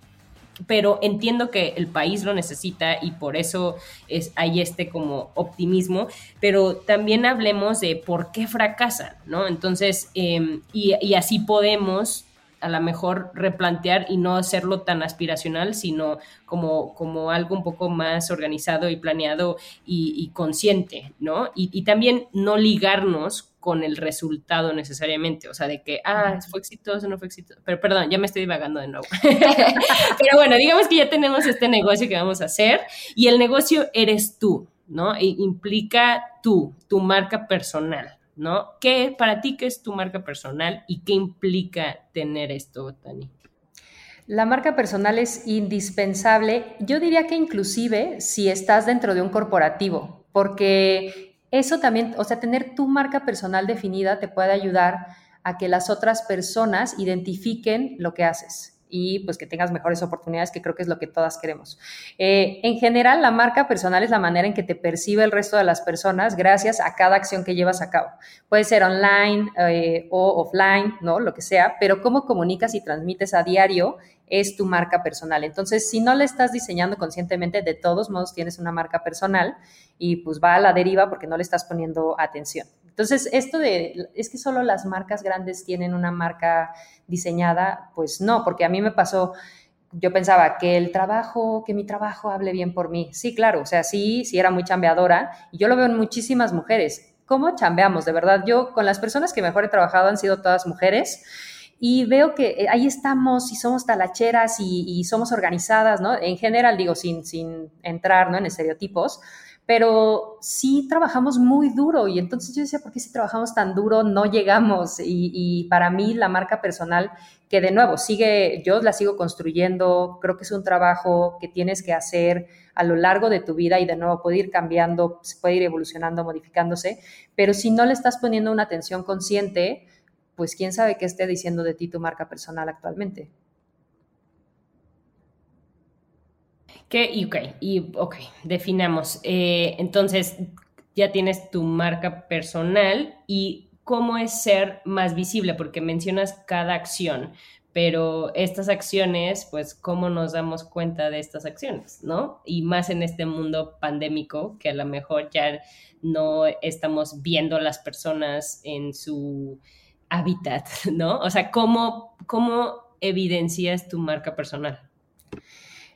pero entiendo que el país lo necesita y por eso es, hay este como optimismo, pero también hablemos de por qué fracasan, ¿no? Entonces, em, y, así podemos a lo mejor replantear y no hacerlo tan aspiracional, sino como, como algo un poco más organizado y planeado y, consciente, ¿no? Y, y, también no ligarnos con el resultado necesariamente, o sea, de que, ah, fue exitoso, no fue exitoso, pero perdón, ya me estoy divagando de nuevo. pero bueno, digamos que ya tenemos este negocio que vamos a hacer y el negocio eres tú, ¿no? E implica tú, tu marca personal, ¿no? ¿Qué, para ti, qué es tu marca personal y qué implica tener esto, Tani? La marca personal es indispensable, yo diría que inclusive si estás dentro de un corporativo, porque eso también, o sea, tener tu marca personal definida te puede ayudar a que las otras personas identifiquen lo que haces y pues que tengas mejores oportunidades, que creo que es lo que todas queremos. Eh, en general, la marca personal es la manera en que te percibe el resto de las personas gracias a cada acción que llevas a cabo. Puede ser online eh, o offline, ¿no? Lo que sea, pero cómo comunicas y transmites a diario es tu marca personal. Entonces, si no la estás diseñando conscientemente, de todos modos tienes una marca personal y pues va a la deriva porque no le estás poniendo atención. Entonces, esto de, es que solo las marcas grandes tienen una marca diseñada, pues no, porque a mí me pasó, yo pensaba que el trabajo, que mi trabajo hable bien por mí. Sí, claro, o sea, sí, sí era muy chambeadora y yo lo veo en muchísimas mujeres. ¿Cómo chambeamos? De verdad, yo con las personas que mejor he trabajado han sido todas mujeres y veo que eh, ahí estamos y somos talacheras y, somos organizadas, ¿no? En general, digo, sin, sin entrar ¿no? en estereotipos, pero sí trabajamos muy duro y entonces yo decía, ¿por qué si trabajamos tan duro no llegamos? Y, y, para mí la marca personal, que de nuevo sigue, yo la sigo construyendo, creo que es un trabajo que tienes que hacer a lo largo de tu vida y de nuevo puede ir cambiando, puede ir evolucionando, modificándose, pero si no le estás poniendo una atención consciente, pues quién sabe qué esté diciendo de ti tu marca personal actualmente. ¿Qué? Y ok, y definamos. Eh, entonces, ya tienes tu marca personal y cómo es ser más visible, porque mencionas cada acción, pero estas acciones, pues, ¿cómo nos damos cuenta de estas acciones, no? Y más en este mundo pandémico, que a lo mejor ya no estamos viendo a las personas en su hábitat, ¿no? O sea, ¿cómo, cómo evidencias tu marca personal?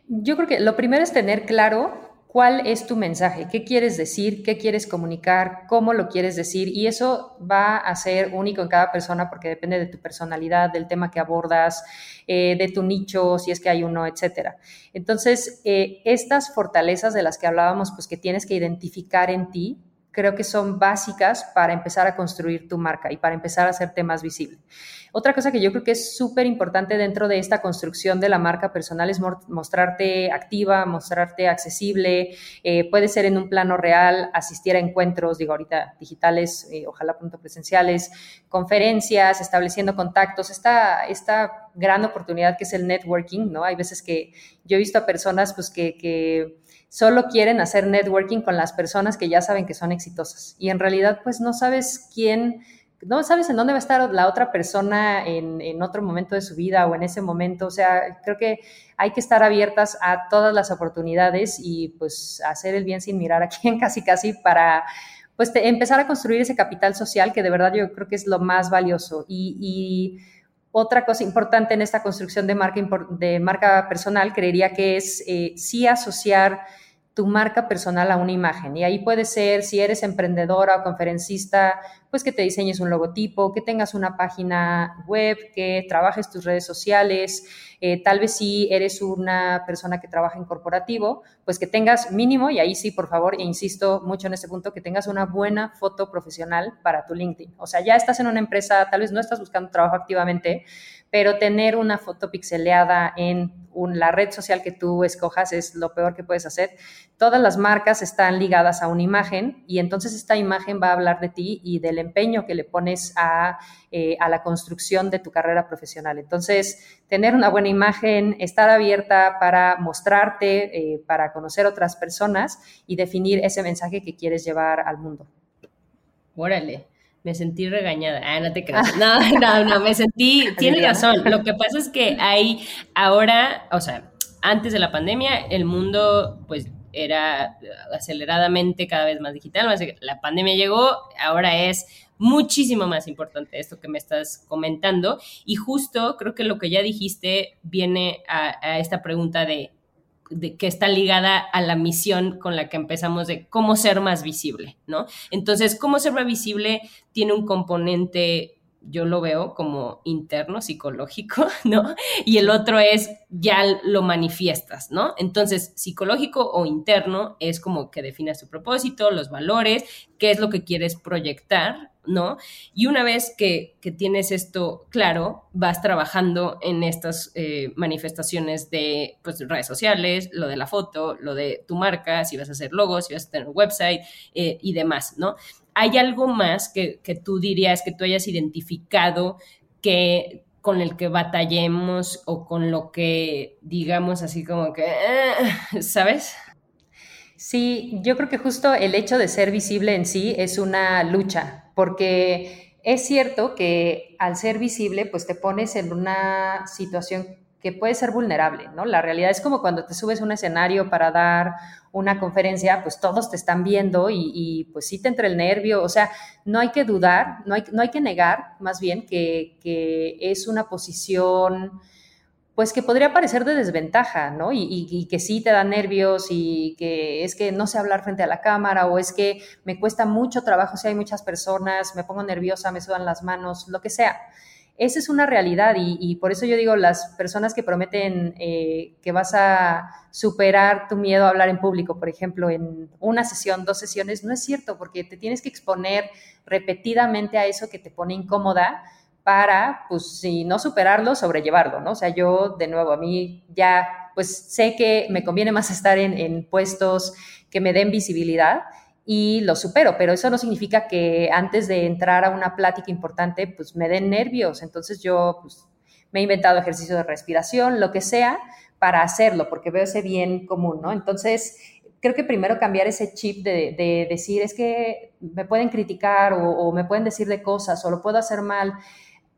Yo creo que lo primero es tener claro cuál es tu mensaje, qué quieres decir, qué quieres comunicar, cómo lo quieres decir. Y eso va a ser único en cada persona porque depende de tu personalidad, del tema que abordas, eh, de tu nicho, si es que hay uno, etcétera. Entonces, eh, estas fortalezas de las que hablábamos, pues que tienes que identificar en ti, creo que son básicas para empezar a construir tu marca y para empezar a hacerte más visible. Otra cosa que yo creo que es súper importante dentro de esta construcción de la marca personal es mostrarte activa, mostrarte accesible, eh, puede ser en un plano real, asistir a encuentros, digo ahorita digitales, eh, ojalá pronto presenciales, conferencias, estableciendo contactos, esta, esta gran oportunidad que es el networking, ¿no? Hay veces que yo he visto a personas pues que, que solo quieren hacer networking con las personas que ya saben que son exitosas. Y en realidad, pues no sabes quién no sabes en dónde va a estar la otra persona en, otro momento de su vida o en ese momento. O sea, creo que hay que estar abiertas a todas las oportunidades y pues hacer el bien sin mirar a quién casi casi para pues empezar a construir ese capital social que de verdad yo creo que es lo más valioso. Y, y otra cosa importante en esta construcción de marca, de marca personal, creería que es eh, sí asociar tu marca personal a una imagen. Y ahí puede ser, si eres emprendedora o conferencista, pues que te diseñes un logotipo, que tengas una página web, que trabajes tus redes sociales. Eh, tal vez si eres una persona que trabaja en corporativo, pues que tengas mínimo, y ahí sí, por favor, e insisto mucho en este punto, que tengas una buena foto profesional para tu LinkedIn. O sea, ya estás en una empresa, tal vez no estás buscando trabajo activamente, pero tener una foto pixeleada en la red social que tú escojas es lo peor que puedes hacer. Todas las marcas están ligadas a una imagen y entonces esta imagen va a hablar de ti y del empeño que le pones a, eh, la construcción de tu carrera profesional. Entonces, tener una buena imagen, estar abierta para mostrarte, eh, para conocer otras personas y definir ese mensaje que quieres llevar al mundo. Órale, me sentí regañada. Ah, no te creas. No, no, no, me sentí, tienes razón. Lo que pasa es que hay ahora, o sea, antes de la pandemia, el mundo, pues, era aceleradamente cada vez más digital. La pandemia llegó, ahora es muchísimo más importante esto que me estás comentando. Y justo creo que lo que ya dijiste viene a esta pregunta de que está ligada a la misión con la que empezamos de cómo ser más visible, ¿no? Entonces, cómo ser más visible tiene un componente yo lo veo como interno, psicológico, ¿no? Y el otro es ya lo manifiestas, ¿no? Entonces, psicológico o interno es como que defines tu propósito, los valores, qué es lo que quieres proyectar, ¿no? Y una vez que, tienes esto claro, vas trabajando en estas eh, manifestaciones de pues, redes sociales, lo de la foto, lo de tu marca, si vas a hacer logos, si vas a tener un website eh, y demás, ¿no? ¿Hay algo más que, tú dirías que tú hayas identificado que con el que batallemos o con lo que digamos así como que, eh", ¿sabes? Sí, yo creo que justo el hecho de ser visible en sí es una lucha, porque es cierto que al ser visible, pues te pones en una situación que puede ser vulnerable, ¿no? La realidad es como cuando te subes a un escenario para dar una conferencia, pues todos te están viendo y, pues sí te entra el nervio, o sea, no hay que dudar, no hay, no hay que negar más bien que, es una posición pues que podría parecer de desventaja, ¿no? Y, que sí te da nervios y que es que no sé hablar frente a la cámara o es que me cuesta mucho trabajo si hay muchas personas, me pongo nerviosa, me sudan las manos, lo que sea. Esa es una realidad y, por eso yo digo, las personas que prometen eh, que vas a superar tu miedo a hablar en público, por ejemplo, en una sesión, dos sesiones, no es cierto, porque te tienes que exponer repetidamente a eso que te pone incómoda para, pues, si no superarlo, sobrellevarlo, ¿no? O sea, yo, de nuevo, a mí ya, pues, sé que me conviene más estar en, en puestos que me den visibilidad y lo supero, pero eso no significa que antes de entrar a una plática importante, pues me den nervios. Entonces yo pues, me he inventado ejercicio de respiración, lo que sea, para hacerlo, porque veo ese bien común, ¿no? Entonces, creo que primero cambiar ese chip de, decir, es que me pueden criticar o, o, me pueden decir de cosas o lo puedo hacer mal.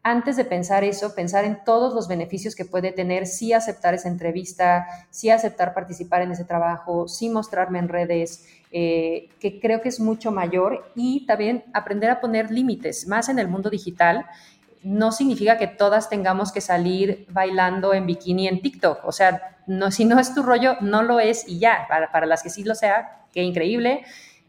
Antes de pensar eso, pensar en todos los beneficios que puede tener, sí aceptar esa entrevista, sí aceptar participar en ese trabajo, sí mostrarme en redes, eh, que creo que es mucho mayor y también aprender a poner límites, más en el mundo digital. No significa que todas tengamos que salir bailando en bikini en TikTok. O sea, no, si no es tu rollo, no lo es y ya. Para, para las que sí lo sea, qué increíble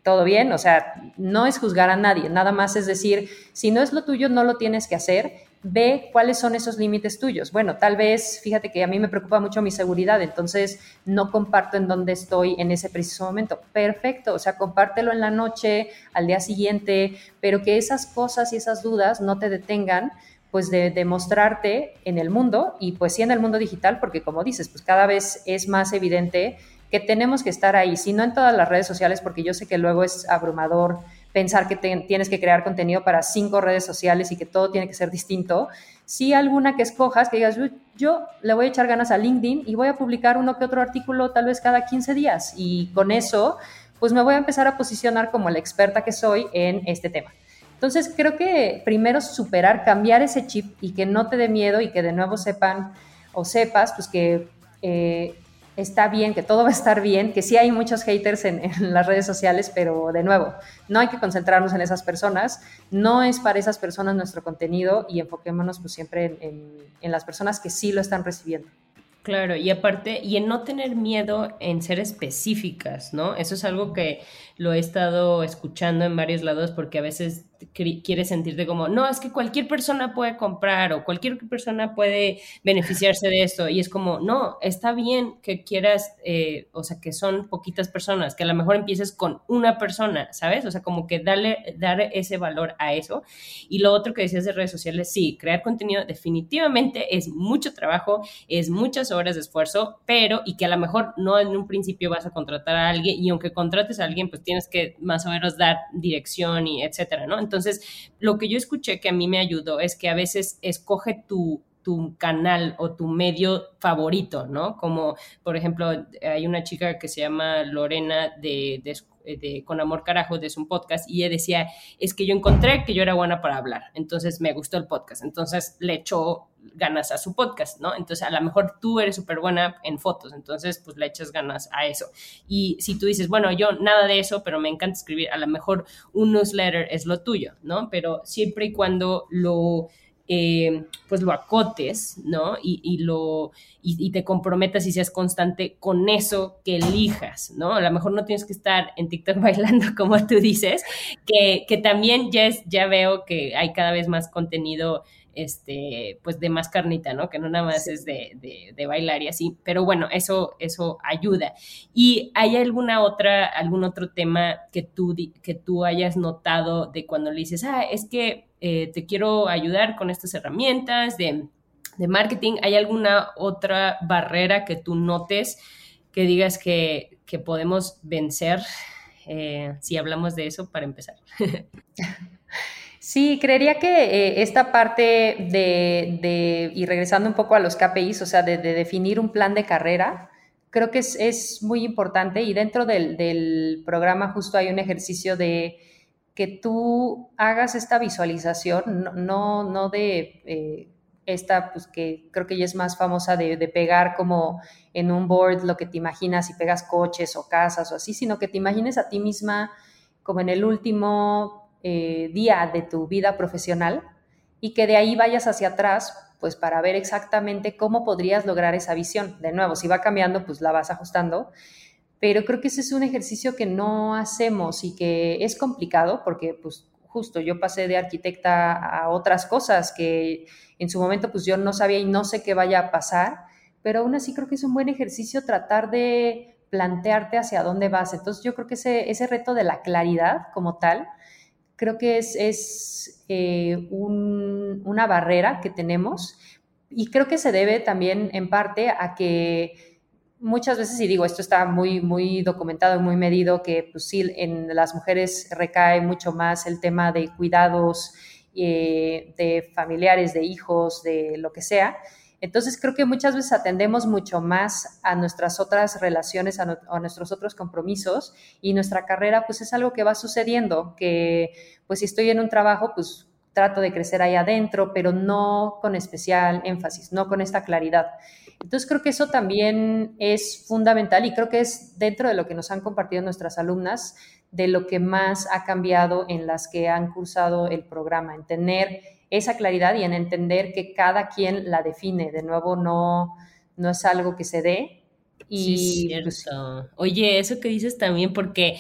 todo bien, o sea, no es juzgar a nadie, nada más es decir, si no es lo tuyo, no lo tienes que hacer ve cuáles son esos límites tuyos. Bueno, tal vez, fíjate que a mí me preocupa mucho mi seguridad, entonces no comparto en dónde estoy en ese preciso momento. Perfecto, o sea, compártelo en la noche, al día siguiente, pero que esas cosas y esas dudas no te detengan pues de, de, mostrarte en el mundo y pues sí en el mundo digital, porque como dices, pues cada vez es más evidente que tenemos que estar ahí, si no en todas las redes sociales, porque yo sé que luego es abrumador pensar que tienes que crear contenido para cinco redes sociales y que todo tiene que ser distinto. Si alguna que escojas, que digas, yo le voy a echar ganas a LinkedIn y voy a publicar uno que otro artículo tal vez cada 15 días y con eso, pues me voy a empezar a posicionar como la experta que soy en este tema. Entonces, creo que primero superar, cambiar ese chip y que no te dé miedo y que de nuevo sepan o sepas, pues que eh, está bien, que todo va a estar bien, que sí hay muchos haters en, las redes sociales, pero de nuevo, no hay que concentrarnos en esas personas, no es para esas personas nuestro contenido y enfoquémonos pues siempre en las personas que sí lo están recibiendo. Claro, y aparte, y en no tener miedo en ser específicas, ¿no? Eso es algo que lo he estado escuchando en varios lados porque a veces quieres sentirte como, no, es que cualquier persona puede comprar o cualquier persona puede beneficiarse de esto. Y es como, no, está bien que quieras, eh, o sea, que son poquitas personas, que a lo mejor empieces con una persona, ¿sabes? O sea, como que darle, dar ese valor a eso. Y lo otro que decías de redes sociales, sí, crear contenido definitivamente es mucho trabajo, es muchas de esfuerzo, pero y que a lo mejor no en un principio vas a contratar a alguien y aunque contrates a alguien, pues tienes que más o menos dar dirección y etcétera, ¿no? Entonces, lo que yo escuché que a mí me ayudó es que a veces escoge tu, tu canal o tu medio favorito, ¿no? Como, por ejemplo, hay una chica que se llama Lorena de, de, Con Amor Carajo, de su podcast, y ella decía, es que yo encontré que yo era buena para hablar, entonces me gustó el podcast, entonces le echó ganas a su podcast, ¿no? Entonces, a lo mejor tú eres súper buena en fotos, entonces, pues le echas ganas a eso. Y si tú dices, bueno, yo nada de eso, pero me encanta escribir, a lo mejor un newsletter es lo tuyo, ¿no? Pero siempre y cuando lo... Eh, pues lo acotes, ¿no? Y, lo, y, te comprometas y seas constante con eso que elijas, ¿no? A lo mejor no tienes que estar en TikTok bailando como tú dices, que, que también ya, ya veo que hay cada vez más contenido este, pues de más carnita, ¿no? Que no nada más es de, de, bailar y así, pero bueno, eso, eso ayuda. ¿Y hay alguna otra, algún otro tema que tú, que tú hayas notado de cuando le dices, ah, es que eh, te quiero ayudar con estas herramientas de, de marketing? ¿Hay alguna otra barrera que tú notes que digas que, que podemos vencer eh, si hablamos de eso para empezar? Sí, creería que eh, esta parte de, y regresando un poco a los KPIs, o sea, de, definir un plan de carrera, creo que es, muy importante y dentro del, programa justo hay un ejercicio de que tú hagas esta visualización, no, no, de eh, esta, pues que creo que ya es más famosa de, de pegar como en un board lo que te imaginas y pegas coches o casas o así, sino que te imagines a ti misma como en el último eh, día de tu vida profesional y que de ahí vayas hacia atrás, pues para ver exactamente cómo podrías lograr esa visión. De nuevo, si va cambiando, pues la vas ajustando. Pero creo que ese es un ejercicio que no hacemos y que es complicado porque, pues, justo yo pasé de arquitecta a otras cosas que en su momento, pues yo no sabía y no sé qué vaya a pasar, pero aún así creo que es un buen ejercicio tratar de plantearte hacia dónde vas. Entonces yo creo que ese, ese reto de la claridad como tal, creo que es, eh, una barrera que tenemos y creo que se debe también en parte a que muchas veces, y digo, esto está muy, muy documentado muy medido, que pues sí, en las mujeres recae mucho más el tema de cuidados eh, de familiares, de hijos, de lo que sea, entonces creo que muchas veces atendemos mucho más a nuestras otras relaciones, a, nuestros otros compromisos y nuestra carrera pues es algo que va sucediendo, que pues si estoy en un trabajo pues trato de crecer ahí adentro, pero no con especial énfasis, no con esta claridad. Entonces creo que eso también es fundamental y creo que es dentro de lo que nos han compartido nuestras alumnas, de lo que más ha cambiado en las que han cursado el programa, en tener esa claridad y en entender que cada quien la define. De nuevo, no, no es algo que se dé. Y pues, Oye, eso que dices también, porque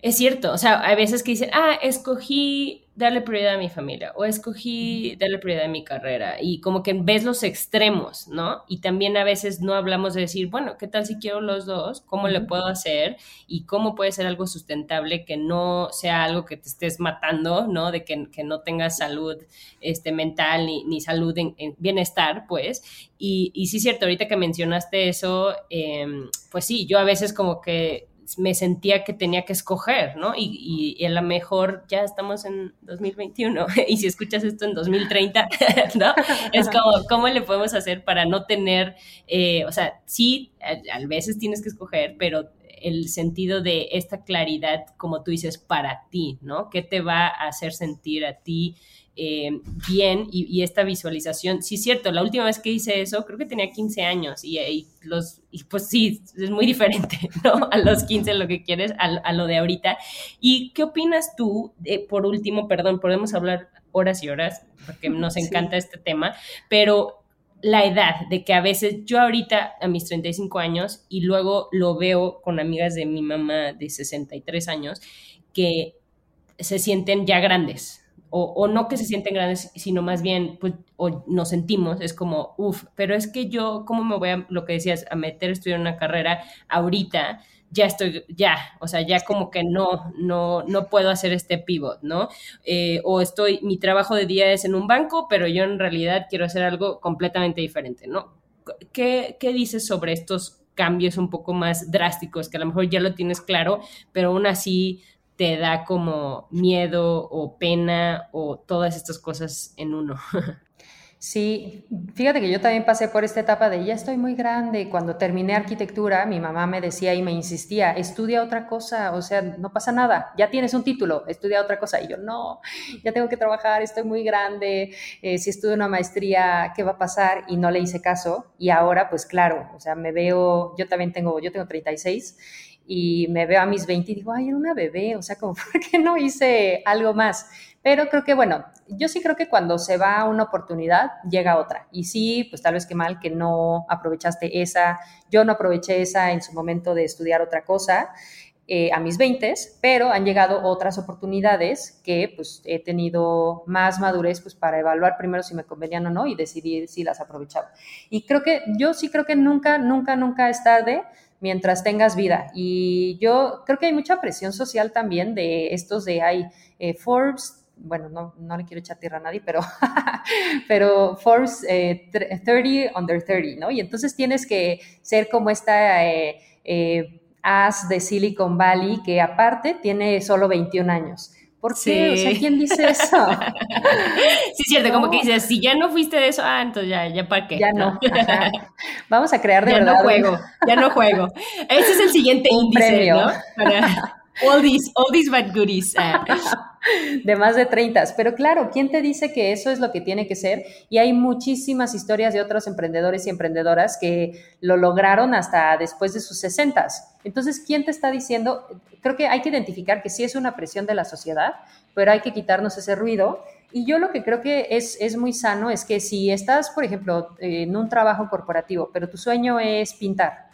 es cierto, o sea, hay veces que dicen, ah, escogí darle prioridad a mi familia o escogí darle prioridad a mi carrera y como que ves los extremos, ¿no? Y también a veces no hablamos de decir, bueno, ¿qué tal si quiero los dos? ¿Cómo le puedo hacer? Y cómo puede ser algo sustentable que no sea algo que te estés matando, ¿no? De que, no tengas salud este, mental ni, salud en, bienestar, pues. Y, y sí es cierto, ahorita que mencionaste eso, em, pues sí, yo a veces como que me sentía que tenía que escoger, ¿no? Y, a lo mejor ya estamos en 2021 y si escuchas esto en 2030, ¿no? Es como, ¿cómo le podemos hacer para no tener, eh, o sea, sí, a, veces tienes que escoger, pero el sentido de esta claridad, como tú dices, para ti, ¿no? ¿Qué te va a hacer sentir a ti? Eh, bien y, esta visualización. Sí, es cierto, la última vez que hice eso, creo que tenía 15 años y, los, y pues sí, es muy diferente, ¿no? A los 15 lo que quieres, a, lo de ahorita. ¿Y qué opinas tú, por último, perdón, podemos hablar horas y horas, porque nos encanta este tema, pero la edad, de que a veces yo ahorita a mis 35 años y luego lo veo con amigas de mi mamá de 63 años que se sienten ya grandes, o, no que se sienten grandes, sino más bien, pues, o nos sentimos, es como, uff, pero es que yo, ¿cómo me voy a, lo que decías, a meter a estudiar una carrera ahorita? Ya estoy, ya, o sea, ya como que no, no, no puedo hacer este pivot, ¿no? Eh, o estoy, mi trabajo de día es en un banco, pero yo en realidad quiero hacer algo completamente diferente, ¿no? ¿Qué, qué dices sobre estos cambios un poco más drásticos, que a lo mejor ya lo tienes claro, pero aún así te da como miedo o pena o todas estas cosas en uno. Sí, fíjate que yo también pasé por esta etapa de ya estoy muy grande. Cuando terminé arquitectura, mi mamá me decía y me insistía, estudia otra cosa, o sea, no pasa nada, ya tienes un título, estudia otra cosa. Y yo, no, ya tengo que trabajar, estoy muy grande, eh, si estudio una maestría, ¿qué va a pasar? Y no le hice caso. Y ahora, pues claro, o sea, me veo, yo también tengo, yo tengo 36 y me veo a mis 20 y digo, ay, era una bebé, o sea, como, ¿por qué no hice algo más? Pero creo que, bueno, yo sí creo que cuando se va una oportunidad, llega otra. Y sí, pues tal vez que mal que no aprovechaste esa. Yo no aproveché esa en su momento de estudiar otra cosa eh, a mis 20, pero han llegado otras oportunidades que pues he tenido más madurez pues para evaluar primero si me convenían o no y decidir si las aprovechaba. Y creo que yo sí creo que nunca, nunca, nunca es tarde mientras tengas vida. Y yo creo que hay mucha presión social también de estos de, hay eh, Forbes, bueno, no, no, le quiero echar tierra a nadie, pero, pero Forbes 30 eh, under 30, ¿no? Y entonces tienes que ser como esta eh, as de Silicon Valley que aparte tiene solo 21 años. ¿Por qué? O sea, ¿quién dice eso? sí, es cierto, como que dices, si ya no fuiste de eso, ah, entonces ya, ya para qué. Ya no. Vamos a crear de ya verdad. Ya no juego, ya no juego. Ese es el siguiente índice, ¿no? Para all these, all these bad goodies. Ah. de más de 30. Pero claro, ¿quién te dice que eso es lo que tiene que ser? Y hay muchísimas historias de otros emprendedores y emprendedoras que lo lograron hasta después de sus 60. Entonces, ¿quién te está diciendo? Creo que hay que identificar que sí es una presión de la sociedad, pero hay que quitarnos ese ruido. Y yo lo que creo que es, es muy sano es que si estás, por ejemplo, en un trabajo corporativo, pero tu sueño es pintar,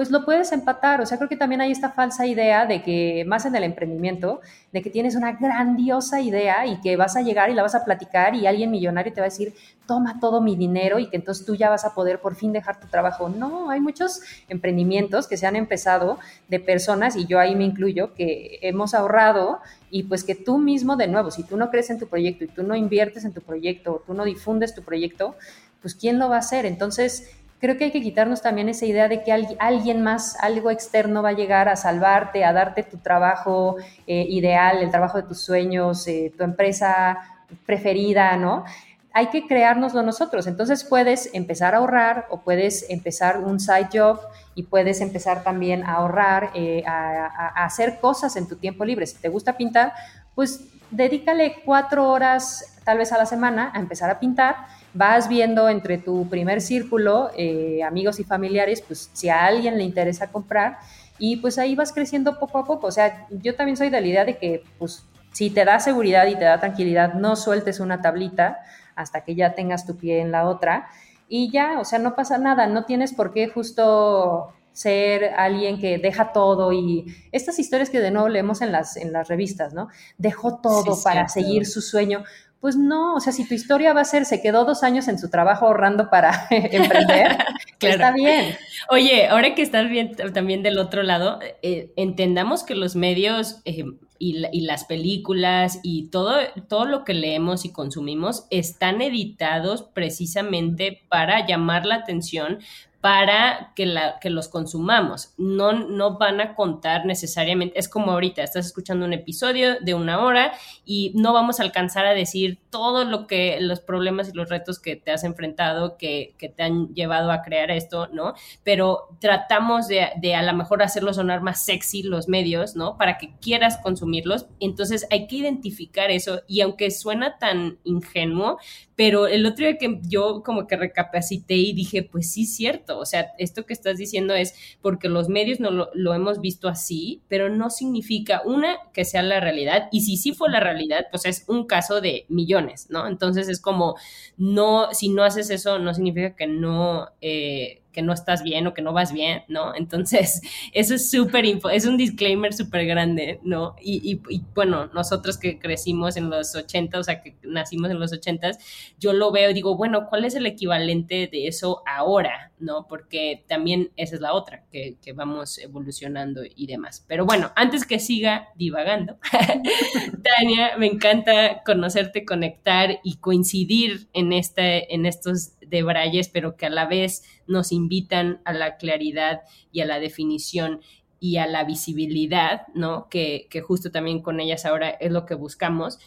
pues lo puedes empatar. O sea, creo que también hay esta falsa idea de que, más en el emprendimiento, de que tienes una grandiosa idea y que vas a llegar y la vas a platicar y alguien millonario te va a decir, toma todo mi dinero y que entonces tú ya vas a poder por fin dejar tu trabajo. No, hay muchos emprendimientos que se han empezado de personas, y yo ahí me incluyo, que hemos ahorrado y pues que tú mismo, de nuevo, si tú no crees en tu proyecto y tú no inviertes en tu proyecto, o tú no difundes tu proyecto, pues ¿quién lo va a hacer? Entonces, creo que hay que quitarnos también esa idea de que alguien más, algo externo va a llegar a salvarte, a darte tu trabajo eh, ideal, el trabajo de tus sueños, eh, tu empresa preferida, ¿no? Hay que creárnoslo nosotros. Entonces puedes empezar a ahorrar o puedes empezar un side job y puedes empezar también a ahorrar, eh, a hacer cosas en tu tiempo libre. Si te gusta pintar, pues dedícale cuatro horas tal vez a la semana a empezar a pintar vas viendo entre tu primer círculo, eh, amigos y familiares, pues si a alguien le interesa comprar y pues ahí vas creciendo poco a poco. O sea, yo también soy de la idea de que pues si te da seguridad y te da tranquilidad, no sueltes una tablita hasta que ya tengas tu pie en la otra y ya, o sea, no pasa nada, no tienes por qué justo ser alguien que deja todo y estas historias que de nuevo leemos en las, en las revistas, ¿no? Dejó todo para seguir su sueño. Pues no, o sea, si tu historia va a ser, se quedó dos años en su trabajo ahorrando para emprender, está bien. Oye, ahora que estás bien también del otro lado, eh, entendamos que los medios eh, y, y, las películas y todo, todo lo que leemos y consumimos están editados precisamente para llamar la atención, para que, la, que los consumamos. No, no van a contar necesariamente, es como ahorita, estás escuchando un episodio de una hora y no vamos a alcanzar a decir todo lo que los problemas y los retos que te has enfrentado, que, que te han llevado a crear esto, ¿no? Pero tratamos de, de a lo mejor hacerlo sonar más sexy los medios, ¿no? Para que quieras consumirlos. Entonces hay que identificar eso y aunque suena tan ingenuo, pero el otro día que yo como que recapacité y dije, pues sí, cierto, o sea, esto que estás diciendo es porque los medios no lo, hemos visto así, pero no significa, una, que sea la realidad, y si sí fue la realidad, pues es un caso de millones, ¿no? Entonces es como, no, si no haces eso, no significa que no... Eh, que no estás bien o que no vas bien, ¿no? Entonces, eso es súper, es un disclaimer súper grande, ¿no? Y, y, bueno, nosotros que crecimos en los 80, o sea, que nacimos en los 80, yo lo veo y digo, bueno, ¿cuál es el equivalente de eso ahora, ¿no? Porque también esa es la otra, que, que vamos evolucionando y demás. Pero bueno, antes que siga divagando, Tania, me encanta conocerte, conectar y coincidir en, este, en estos debrayes, pero que a la vez nos invitan a la claridad y a la definición y a la visibilidad, ¿no? Que, justo también con ellas ahora es lo que buscamos.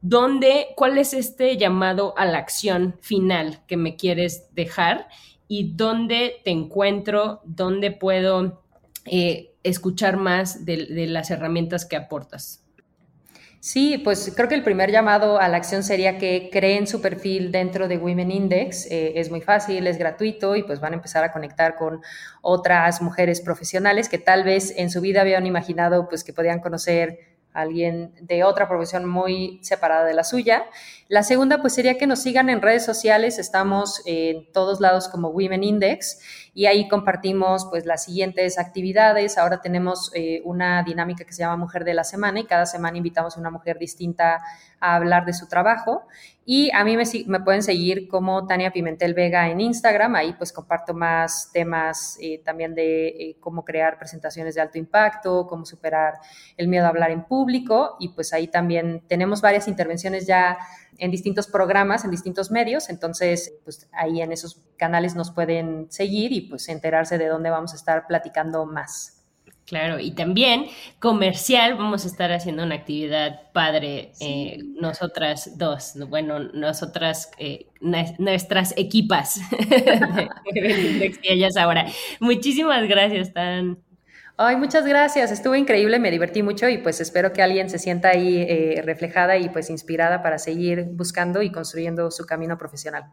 ¿Dónde, cuál es este llamado a la acción final que me quieres dejar y dónde te encuentro, dónde puedo eh, escuchar más de las herramientas que aportas? Sí, pues creo que el primer llamado a la acción sería que creen su perfil dentro de Women Index. Eh, es muy fácil, es gratuito y pues van a empezar a conectar con otras mujeres profesionales que tal vez en su vida habían imaginado pues que podían conocer a alguien de otra profesión muy separada de la suya. La segunda pues sería que nos sigan en redes sociales. Estamos en todos lados como Women Index y ahí compartimos pues las siguientes actividades. Ahora tenemos eh, una dinámica que se llama Mujer de la Semana y cada semana invitamos a una mujer distinta a hablar de su trabajo. Y a mí me, me pueden seguir como Tania Pimentel Vega en Instagram, ahí pues comparto más temas eh, también de eh, cómo crear presentaciones de alto impacto, cómo superar el miedo a hablar en público y pues ahí también tenemos varias intervenciones ya en distintos programas, en distintos medios, entonces pues ahí en esos canales nos pueden seguir y pues enterarse de dónde vamos a estar platicando más. Claro, y también comercial, vamos a estar haciendo una actividad padre, eh, nosotras dos, bueno, nosotras, eh, nuestras equipas de, ellas ahora. Muchísimas gracias, Tan. Ay, muchas gracias, estuvo increíble, me divertí mucho y pues espero que alguien se sienta ahí eh, reflejada y pues inspirada para seguir buscando y construyendo su camino profesional.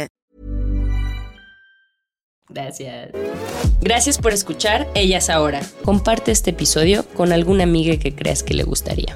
Gracias. Gracias por escuchar Ellas Ahora. Comparte este episodio con alguna amiga que creas que le gustaría.